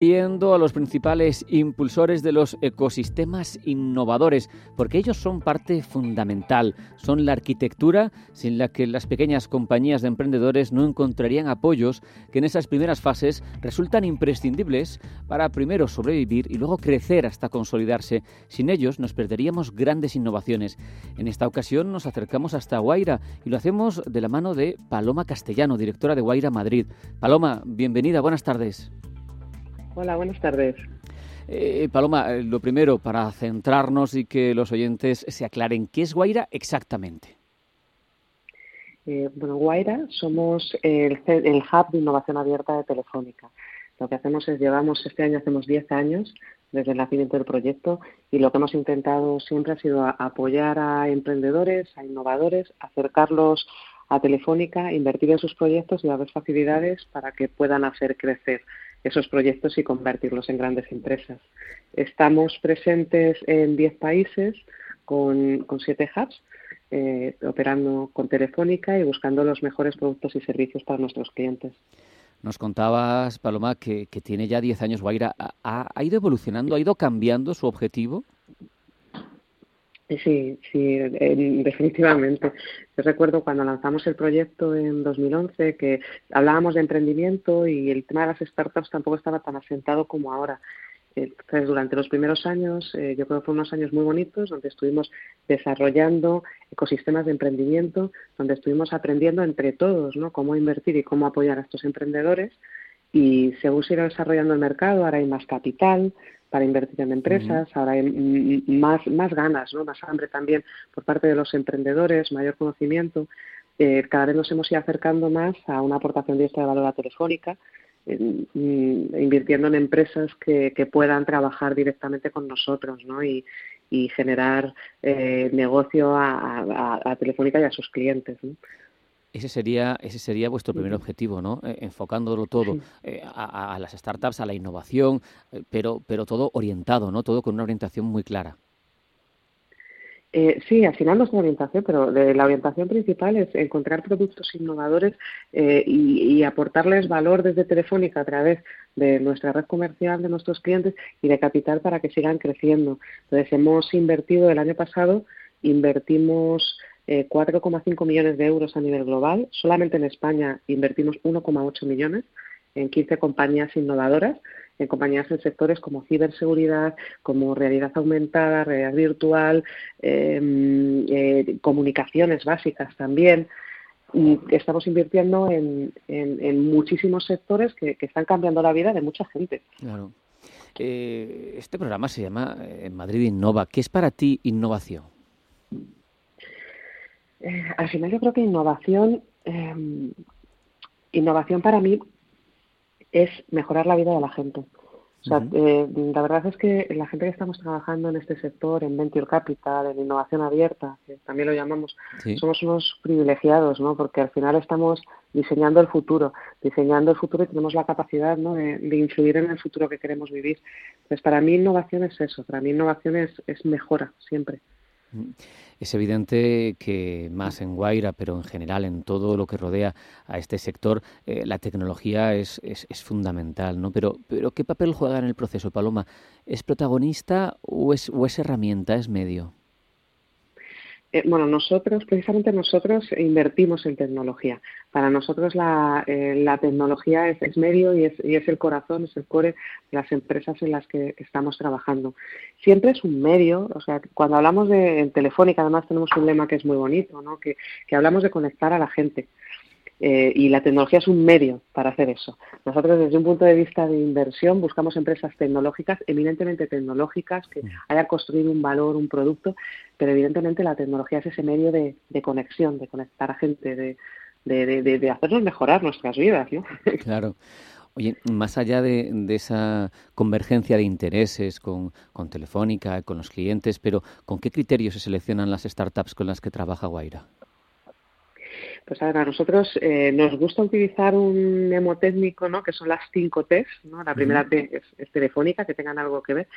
Viendo a los principales impulsores de los ecosistemas innovadores, porque ellos son parte fundamental, son la arquitectura sin la que las pequeñas compañías de emprendedores no encontrarían apoyos que en esas primeras fases resultan imprescindibles para primero sobrevivir y luego crecer hasta consolidarse. Sin ellos nos perderíamos grandes innovaciones. En esta ocasión nos acercamos hasta Guaira y lo hacemos de la mano de Paloma Castellano, directora de Guaira Madrid. Paloma, bienvenida, buenas tardes. Hola, buenas tardes. Eh, Paloma, eh, lo primero, para centrarnos y que los oyentes se aclaren, ¿qué es Guaira exactamente? Eh, bueno, Guaira somos el, el, hub de innovación abierta de Telefónica. Lo que hacemos es, llevamos este año, hacemos 10 años desde el nacimiento del proyecto y lo que hemos intentado siempre ha sido apoyar a emprendedores, a innovadores, acercarlos a Telefónica, invertir en sus proyectos y dar facilidades para que puedan hacer crecer esos proyectos y convertirlos en grandes empresas. Estamos presentes en 10 países con, con siete hubs, eh, operando con Telefónica y buscando los mejores productos y servicios para nuestros clientes. Nos contabas, Paloma, que, tiene ya 10 años Guaira. ¿Ha, ido evolucionando, ha ido cambiando su objetivo? Sí, sí, definitivamente. Yo recuerdo cuando lanzamos el proyecto en 2011 que hablábamos de emprendimiento y el tema de las startups tampoco estaba tan asentado como ahora. Entonces, durante los primeros años, eh, yo creo que fueron unos años muy bonitos, donde estuvimos desarrollando ecosistemas de emprendimiento, donde estuvimos aprendiendo entre todos, ¿no? Cómo invertir y cómo apoyar a estos emprendedores. Y según se irá desarrollando el mercado, ahora hay más capital, para invertir en empresas, ahora hay más, más ganas, ¿no? más hambre también por parte de los emprendedores, mayor conocimiento. Eh, cada vez nos hemos ido acercando más a una aportación directa de valor a Telefónica, invirtiendo en empresas que, que, puedan trabajar directamente con nosotros ¿no? y, y generar eh, negocio a, a, a, Telefónica y a sus clientes. ¿no? Ese sería, ese sería vuestro primer objetivo, ¿no? Eh, enfocándolo todo eh, a, las startups, a la innovación, eh, pero, pero todo orientado, ¿no? Todo con una orientación muy clara. sí, al final nuestra orientación, pero la orientación principal es encontrar productos innovadores y, y, aportarles valor desde Telefónica a través de nuestra red comercial, de nuestros clientes y de capital para que sigan creciendo. Entonces, hemos invertido el año pasado, invertimos 4,5 millones de euros a nivel global. Solamente en España invertimos 1,8 millones en 15 compañías innovadoras, en compañías en sectores como ciberseguridad, como realidad aumentada, realidad virtual, em, eh, comunicaciones básicas también. Y estamos invirtiendo en, muchísimos sectores que, están cambiando la vida de mucha gente. Claro. Eh, este programa se llama eh, Madrid Innova. ¿Qué es para ti innovación? Eh, al final yo creo que innovación, eh, innovación para mí es mejorar la vida de la gente. O sea, eh, la verdad es que la gente que estamos trabajando en este sector, en Venture Capital, en innovación abierta, que también lo llamamos, somos unos privilegiados, ¿no? Porque al final estamos diseñando el futuro, diseñando el futuro y tenemos la capacidad ¿no? de, de influir en el futuro que queremos vivir. Pues para mí innovación es eso, para mí innovación es, es mejora siempre. Es evidente que más en Guaira, pero en general en todo lo que rodea a este sector, eh, la tecnología es, es, es, fundamental, ¿no? Pero, pero ¿qué papel juega en el proceso, Paloma? ¿Es protagonista o es, o es herramienta, es medio? Eh, bueno, nosotros, precisamente nosotros invertimos en tecnología. Para nosotros la, eh, la tecnología es, es, medio y es, y es el corazón, es el core de las empresas en las que estamos trabajando. Siempre es un medio, o sea, cuando hablamos de Telefónica, además tenemos un lema que es muy bonito, ¿no? que, que hablamos de conectar a la gente. Eh, y la tecnología es un medio para hacer eso. Nosotros, desde un punto de vista de inversión, buscamos empresas tecnológicas, eminentemente tecnológicas, que hayan construido un valor, un producto, pero evidentemente la tecnología es ese medio de, conexión, de conectar a gente, de, de, de, hacernos mejorar nuestras vidas. ¿no? Claro. Oye, más allá de, esa convergencia de intereses con, con Telefónica, con los clientes, pero ¿con qué criterios se seleccionan las startups con las que trabaja Guaira? Pues a nosotros eh, nos gusta utilizar un hemotécnico, ¿no? Que son las cinco T's, ¿no? La primera T es, telefónica, que tengan algo que ver.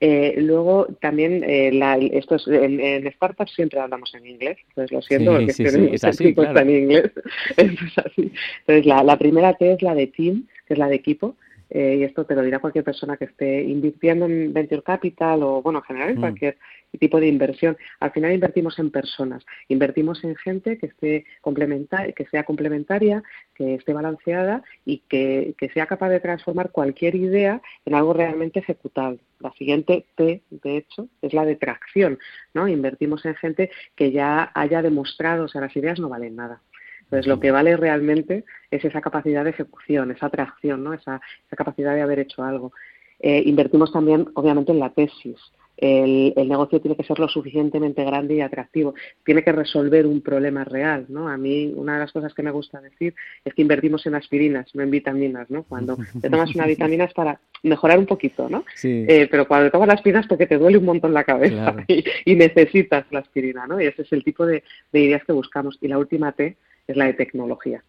Eh, luego también, eh, la, esto en, en, startups siempre hablamos en inglés, entonces lo siento, porque sí, sí, es así, claro. en inglés. es así. Entonces la, la primera T es la de team, que es la de equipo. Eh, y esto te lo dirá cualquier persona que esté invirtiendo en venture capital o, bueno, en general en mm. cualquier tipo de inversión. Al final invertimos en personas, invertimos en gente que esté complementaria, que sea complementaria, que esté balanceada y que, que sea capaz de transformar cualquier idea en algo realmente ejecutable. La siguiente T, de hecho, es la de tracción, ¿no? Invertimos en gente que ya haya demostrado, o sea, las ideas no valen nada. Entonces, lo que vale realmente es esa capacidad de ejecución, esa atracción, ¿no? esa, esa capacidad de haber hecho algo. Eh, invertimos también, obviamente, en la tesis. El, el, negocio tiene que ser lo suficientemente grande y atractivo. Tiene que resolver un problema real, ¿no? A mí una de las cosas que me gusta decir es que invertimos en aspirinas, no en vitaminas, ¿no? Cuando te tomas una vitamina es para mejorar un poquito, ¿no? Sí. Eh, pero cuando te tomas las aspirinas porque te duele un montón la cabeza y, necesitas la aspirina, ¿no? Y ese es el tipo de, de ideas que buscamos. Y la última T es la de tecnología,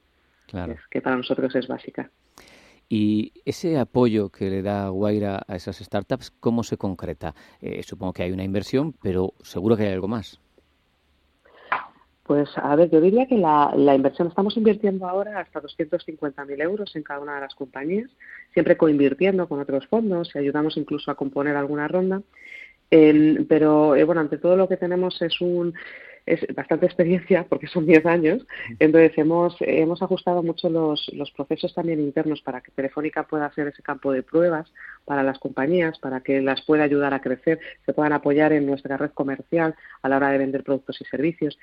que para nosotros es básica. Y ese apoyo que le da Guaira a esas startups, ¿cómo se concreta? Eh, supongo que hay una inversión, pero seguro que hay algo más. Pues a ver, yo diría que la, inversión, estamos invirtiendo ahora hasta 250.000 euros en cada una de las compañías, siempre coinvirtiendo con otros fondos y ayudamos incluso a componer alguna ronda. Em, pero eh, bueno, ante todo lo que tenemos es un es bastante experiencia porque son 10 años, entonces hemos, hemos ajustado mucho los, los procesos también internos para que Telefónica pueda hacer ese campo de pruebas para las compañías, para que las pueda ayudar a crecer, se puedan apoyar en nuestra red comercial a la hora de vender productos y servicios.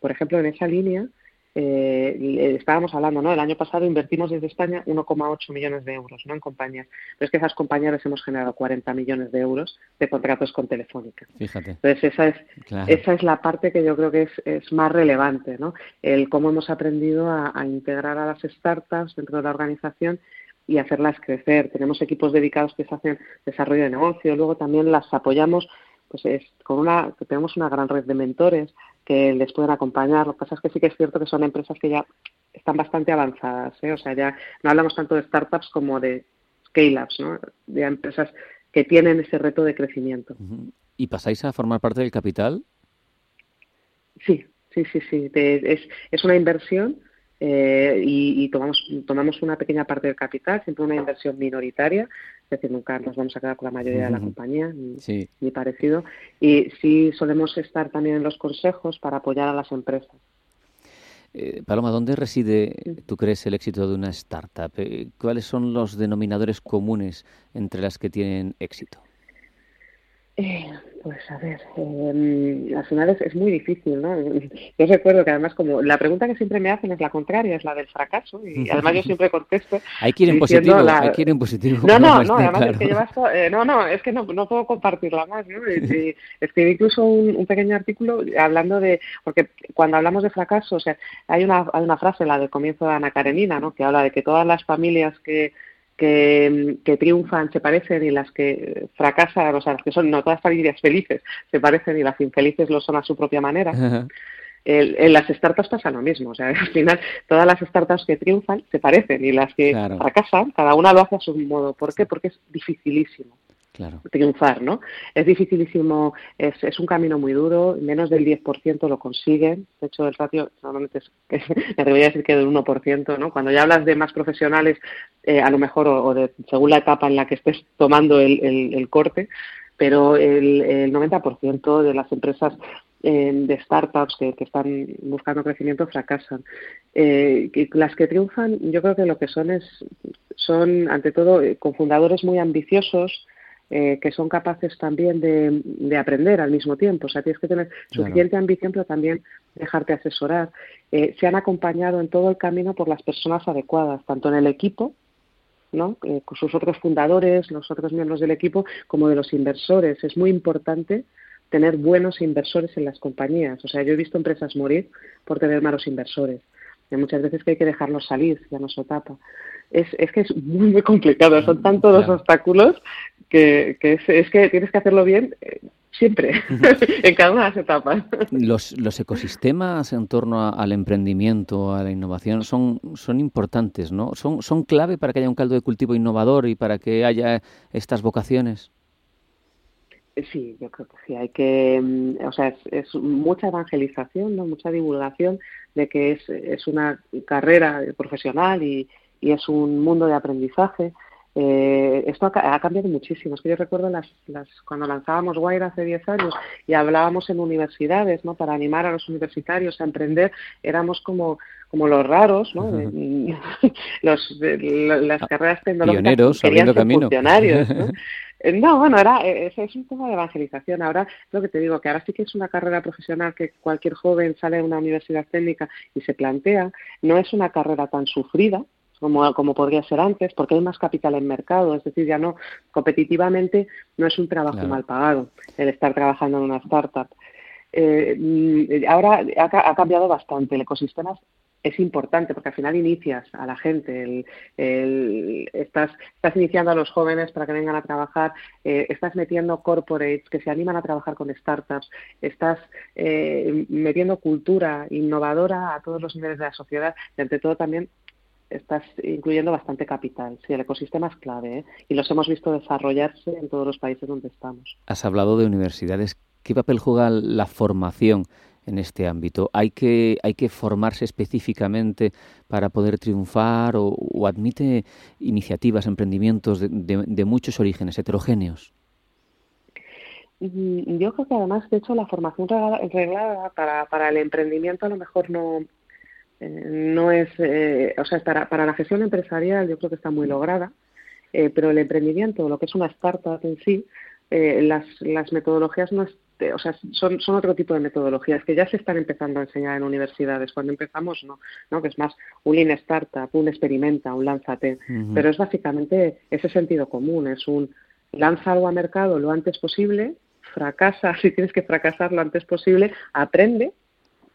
por ejemplo, en esa línea, eh, estábamos hablando, ¿no? El año pasado invertimos desde España 1,8 millones de euros, ¿no? En compañías. Pero es que esas compañías les hemos generado 40 millones de euros de contratos con Telefónica. Fíjate. Entonces esa es esa es la parte que yo creo que es, es más relevante, ¿no? El cómo hemos aprendido a, a integrar a las startups dentro de la organización y hacerlas crecer. Tenemos equipos dedicados que se hacen desarrollo de negocio, luego también las apoyamos pues es con una tenemos una gran red de mentores que les pueden acompañar. Lo que pasa es que sí que es cierto que son empresas que ya están bastante avanzadas, ¿eh? o sea, ya no hablamos tanto de startups como de scale-ups, ¿no? de empresas que tienen ese reto de crecimiento. ¿Y pasáis a formar parte del capital? Sí, sí, sí, sí. es, es una inversión eh, y, tomamos, tomamos una pequeña parte del capital, siempre una inversión minoritaria, es decir, nunca nos vamos a quedar con la mayoría de la compañía, ni, parecido. Y sí solemos estar también en los consejos para apoyar a las empresas. Eh, Paloma, ¿dónde reside, tú crees, el éxito de una startup? Eh, ¿Cuáles son los denominadores comunes entre las que tienen éxito? Pues a ver, eh, al final es, muy difícil, ¿no? Yo recuerdo que además como la pregunta que siempre me hacen es la contraria, es la del fracaso y además yo siempre contesto. Hay que ir en positivo, hay que ir en positivo. No, no, no, además es que llevas, eh, no, no, es que no, no puedo compartirla más, ¿no? escribí incluso un, pequeño artículo hablando de, porque cuando hablamos de fracaso, o sea, hay una, hay una frase, la del comienzo de Ana Karenina, ¿no? Que habla de que todas las familias que que, triunfan se parecen y las que fracasan, o sea, las que son no todas familias felices se parecen y las infelices lo son a su propia manera. en las startups pasa lo mismo, o sea, al final todas las startups que triunfan se parecen y las que fracasan, cada una lo hace a su modo. ¿Por qué? Porque es dificilísimo triunfar, ¿no? Es dificilísimo, es, es un camino muy duro, menos del 10% lo consiguen, de hecho el ratio normalmente es, me atrevería a decir que del 1%, ¿no? Cuando ya hablas de más profesionales, eh, a lo mejor, o, de según la etapa en la que estés tomando el, el, corte, pero el, el 90% de las empresas eh, de startups que, que, están buscando crecimiento fracasan. Eh, las que triunfan, yo creo que lo que son es, son ante todo, eh, con fundadores muy ambiciosos, eh, que son capaces también de, aprender al mismo tiempo. O sea, tienes que tener suficiente ambición, pero también dejarte asesorar. Eh, se han acompañado en todo el camino por las personas adecuadas, tanto en el equipo, ¿no? Eh, con sus otros fundadores, los otros miembros del equipo, como de los inversores. Es muy importante tener buenos inversores en las compañías. O sea, yo he visto empresas morir por tener malos inversores. Y muchas veces que hay que dejarlos salir, ya no se tapa. Es, es que es muy, muy complicado. Son tantos los obstáculos que, es, que tienes que hacerlo bien eh, siempre, en cada una de las etapas. Los, los ecosistemas en torno al emprendimiento, a la innovación, son, son importantes, ¿no? Son, son clave para que haya un caldo de cultivo innovador y para que haya estas vocaciones. Eh, sí, yo creo que sí. Hay que, mm, o sea, es, mucha evangelización, ¿no? mucha divulgación de que es, es una carrera profesional y, y es un mundo de aprendizaje Eh, esto ha, cambiado muchísimo. Es que yo recuerdo las, las, cuando lanzábamos Guaira hace 10 años y hablábamos en universidades, ¿no? Para animar a los universitarios a emprender, éramos como como los raros, ¿no? los, las carreras tecnológicas Pioneros, querían camino. funcionarios, ¿no? Eh, no, bueno, era, eh, es, un tema de evangelización. Ahora, lo que te digo, que ahora sí que es una carrera profesional que cualquier joven sale de una universidad técnica y se plantea. No es una carrera tan sufrida, como, como podría ser antes, porque hay más capital en mercado, es decir, ya no, competitivamente no es un trabajo mal pagado el estar trabajando en una startup. Eh, mm, ahora ha, ha, cambiado bastante, el ecosistema es importante porque al final inicias a la gente, el, estás, estás iniciando a los jóvenes para que vengan a trabajar, eh, estás metiendo corporates que se animan a trabajar con startups, estás eh, metiendo cultura innovadora a todos los niveles de la sociedad y ante todo también estás incluyendo bastante capital. Sí, el ecosistema es clave ¿eh? y los hemos visto desarrollarse en todos los países donde estamos. Has hablado de universidades. ¿Qué papel juega la formación en este ámbito? ¿Hay que, hay que formarse específicamente para poder triunfar o, admite iniciativas, emprendimientos de, muchos orígenes heterogéneos? Mm, yo creo que además, de hecho, la formación reglada para, para el emprendimiento a lo mejor no, eh, no es, eh, o sea, para, para la gestión empresarial yo creo que está muy lograda, eh, pero el emprendimiento, lo que es una startup en sí, las, las metodologías no, o sea, son, son otro tipo de metodologías que ya se están empezando a enseñar en universidades. Cuando empezamos, no, ¿no? que es más un lean startup, un experimenta, un lánzate. Pero es básicamente ese sentido común, es un lanza algo a mercado lo antes posible, fracasa si tienes que fracasar lo antes posible, aprende,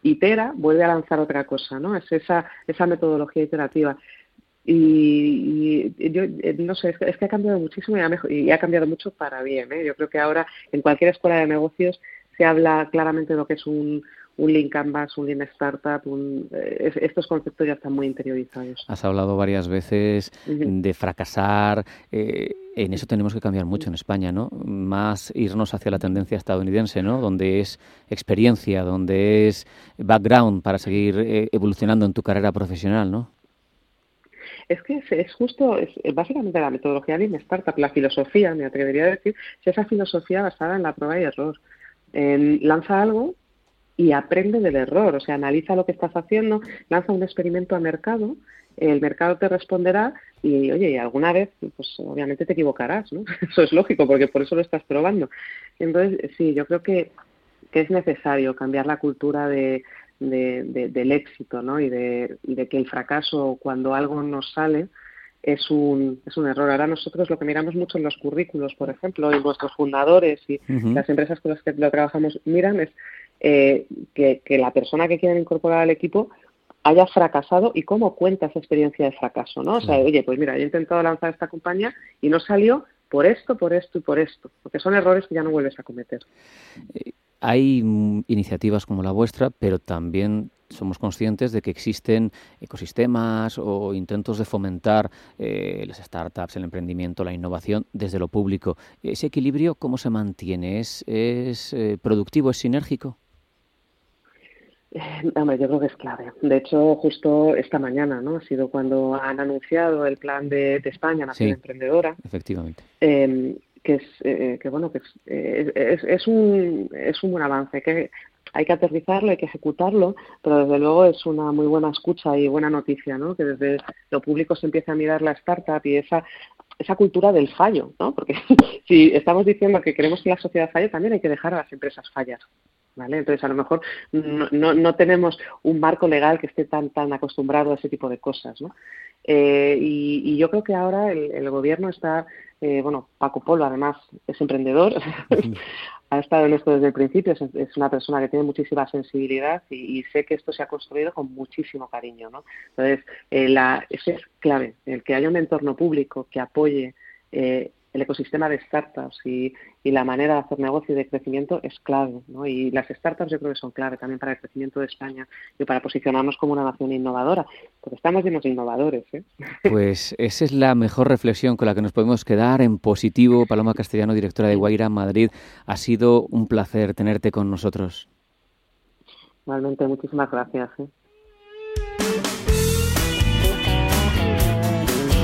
itera, vuelve a lanzar otra cosa, ¿no? Es esa, esa metodología iterativa. Y, yo eh, no sé, es que, ha cambiado muchísimo y ha, y ha cambiado mucho para bien. ¿eh? Yo creo que ahora en cualquier escuela de negocios se habla claramente de lo que es un, un Lean Canvas, un Lean Startup, eh, estos conceptos ya están muy interiorizados. Has hablado varias veces de fracasar. en eso tenemos que cambiar mucho en España, ¿no? Más irnos hacia la tendencia estadounidense, ¿no? Donde es experiencia, donde es background para seguir evolucionando en tu carrera profesional, ¿no? Es que es, justo, es, básicamente la metodología de Startup, la filosofía, me atrevería a decir, es esa filosofía basada en la prueba y error. lanza algo y aprende del error, o sea, analiza lo que estás haciendo, lanza un experimento a mercado, el mercado te responderá y, oye, alguna vez, pues obviamente te equivocarás, ¿no? Eso es lógico, porque por eso lo estás probando. Entonces, sí, yo creo que, que es necesario cambiar la cultura de, de, del éxito ¿no? y, de, de que el fracaso cuando algo nos sale es un, es un error. Ahora nosotros lo que miramos mucho en los currículos, por ejemplo, y nuestros fundadores y las empresas con las que lo trabajamos miran es eh, que, que la persona que quieren incorporar al equipo haya fracasado y cómo cuenta esa experiencia de fracaso, ¿no? O sea, oye, pues mira, yo he intentado lanzar esta compañía y no salió por esto, por esto y por esto, porque son errores que ya no vuelves a cometer. Eh, hay mm, iniciativas como la vuestra, pero también somos conscientes de que existen ecosistemas o intentos de fomentar eh, las startups, el emprendimiento, la innovación desde lo público. ¿Ese equilibrio cómo se mantiene? ¿Es, es eh, productivo, es sinérgico? Eh, yo creo que es clave. De hecho, justo esta mañana, ¿no? Ha sido cuando han anunciado el plan de, España, Nación Emprendedora. Efectivamente. Que es eh, que bueno que eh, es, es, un es un buen avance que hay que aterrizarlo hay que ejecutarlo pero desde luego es una muy buena escucha y buena noticia no que desde lo público se empieza a mirar la startup y esa esa cultura del fallo no porque si estamos diciendo que queremos que la sociedad falle también hay que dejar a las empresas fallar ¿Vale? Entonces, a lo mejor no, no, no, tenemos un marco legal que esté tan, tan acostumbrado a ese tipo de cosas. ¿no? Eh, y, y, yo creo que ahora el, el gobierno está eh, bueno, Paco Polo además es emprendedor, ha estado en esto desde el principio, es, una persona que tiene muchísima sensibilidad y, sé que esto se ha construido con muchísimo cariño, ¿no? Entonces, eh, la, ese es clave, el que haya un entorno público que apoye eh, el ecosistema de startups y, la manera de hacer negocio y de crecimiento es clave. ¿no? Y las startups yo creo que son clave también para el crecimiento de España y para posicionarnos como una nación innovadora, porque estamos llenos de innovadores. ¿eh? Pues esa es la mejor reflexión con la que nos podemos quedar en positivo. Paloma Castellano, directora de Guaira Madrid, ha sido un placer tenerte con nosotros. Igualmente, muchísimas gracias. ¿eh?